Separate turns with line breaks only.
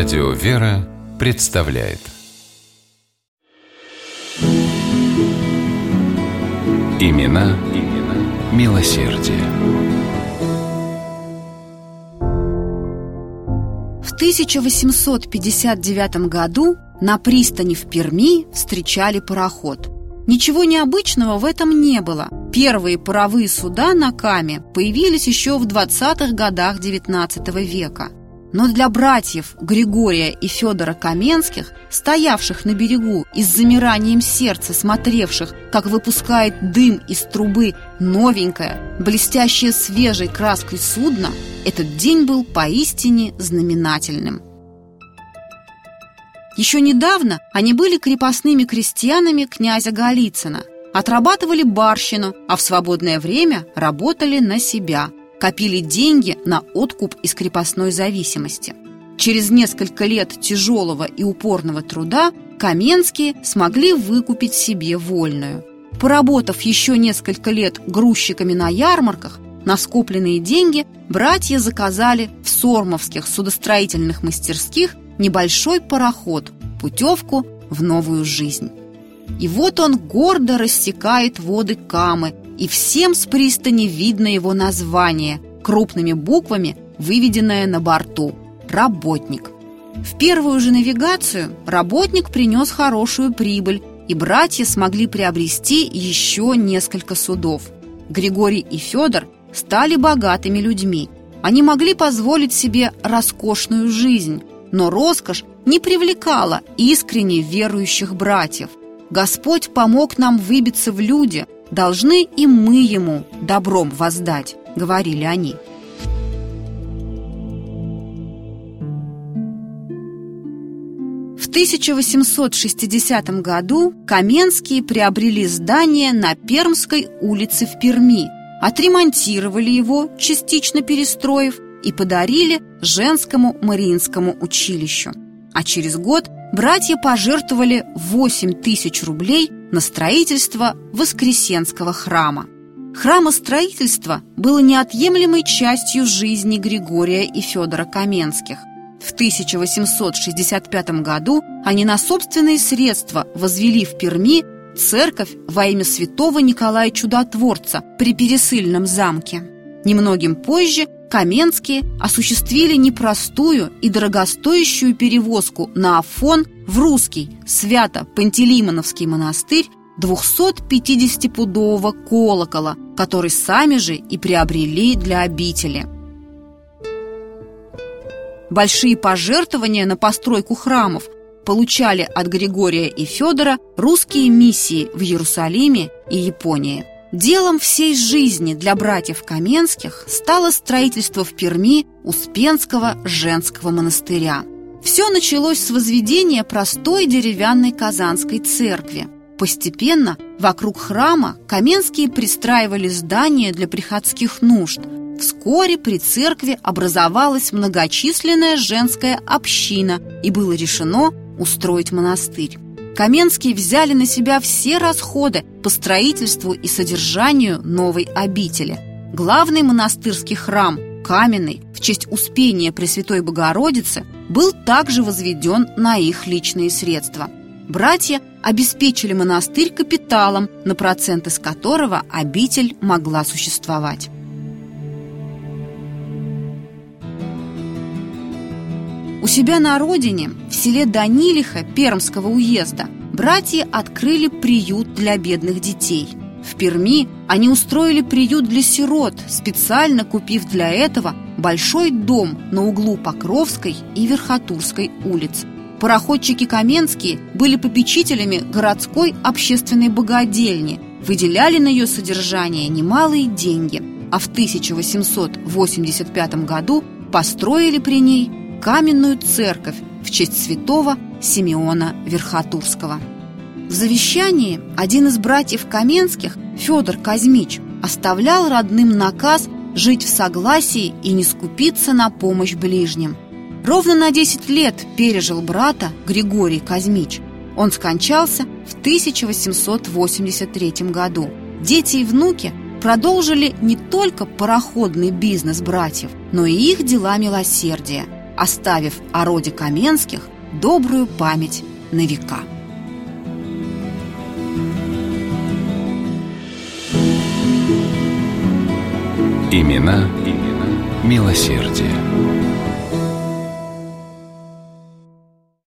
Радио «Вера» представляет Имена, имена милосердие.
В 1859 году на пристани в Перми встречали пароход. Ничего необычного в этом не было. Первые паровые суда на Каме появились еще в 20-х годах XIX века – но для братьев Григория и Федора Каменских, стоявших на берегу и с замиранием сердца смотревших, как выпускает дым из трубы новенькое, блестящее свежей краской судно, этот день был поистине знаменательным. Еще недавно они были крепостными крестьянами князя Голицына, отрабатывали барщину, а в свободное время работали на себя – копили деньги на откуп из крепостной зависимости. Через несколько лет тяжелого и упорного труда Каменские смогли выкупить себе вольную. Поработав еще несколько лет грузчиками на ярмарках, на скопленные деньги братья заказали в сормовских судостроительных мастерских небольшой пароход, путевку в новую жизнь. И вот он гордо рассекает воды Камы и всем с пристани видно его название, крупными буквами выведенное на борту «Работник». В первую же навигацию работник принес хорошую прибыль, и братья смогли приобрести еще несколько судов. Григорий и Федор стали богатыми людьми. Они могли позволить себе роскошную жизнь, но роскошь не привлекала искренне верующих братьев. Господь помог нам выбиться в люди – должны и мы ему добром воздать», — говорили они. В 1860 году Каменские приобрели здание на Пермской улице в Перми, отремонтировали его, частично перестроив, и подарили женскому Мариинскому училищу. А через год братья пожертвовали 8 тысяч рублей на строительство Воскресенского храма. Храмостроительство было неотъемлемой частью жизни Григория и Федора Каменских. В 1865 году они на собственные средства возвели в Перми церковь во имя святого Николая Чудотворца при Пересыльном замке. Немногим позже Каменские осуществили непростую и дорогостоящую перевозку на Афон в русский Свято-Пантелеймоновский монастырь 250-пудового колокола, который сами же и приобрели для обители. Большие пожертвования на постройку храмов получали от Григория и Федора русские миссии в Иерусалиме и Японии. Делом всей жизни для братьев Каменских стало строительство в Перми Успенского женского монастыря. Все началось с возведения простой деревянной казанской церкви. Постепенно вокруг храма Каменские пристраивали здания для приходских нужд. Вскоре при церкви образовалась многочисленная женская община и было решено устроить монастырь. Каменские взяли на себя все расходы по строительству и содержанию новой обители. Главный монастырский храм, каменный, в честь Успения Пресвятой Богородицы, был также возведен на их личные средства. Братья обеспечили монастырь капиталом, на проценты с которого обитель могла существовать. У себя на родине, в селе Данилиха Пермского уезда, братья открыли приют для бедных детей. В Перми они устроили приют для сирот, специально купив для этого большой дом на углу Покровской и Верхотурской улиц. Пароходчики Каменские были попечителями городской общественной богадельни, выделяли на ее содержание немалые деньги, а в 1885 году построили при ней каменную церковь в честь святого Симеона Верхотурского. В завещании один из братьев Каменских, Федор Казмич, оставлял родным наказ жить в согласии и не скупиться на помощь ближним. Ровно на 10 лет пережил брата Григорий Казмич. Он скончался в 1883 году. Дети и внуки продолжили не только пароходный бизнес братьев, но и их дела милосердия – оставив о роде Каменских добрую память на века.
Имена, имена милосердия.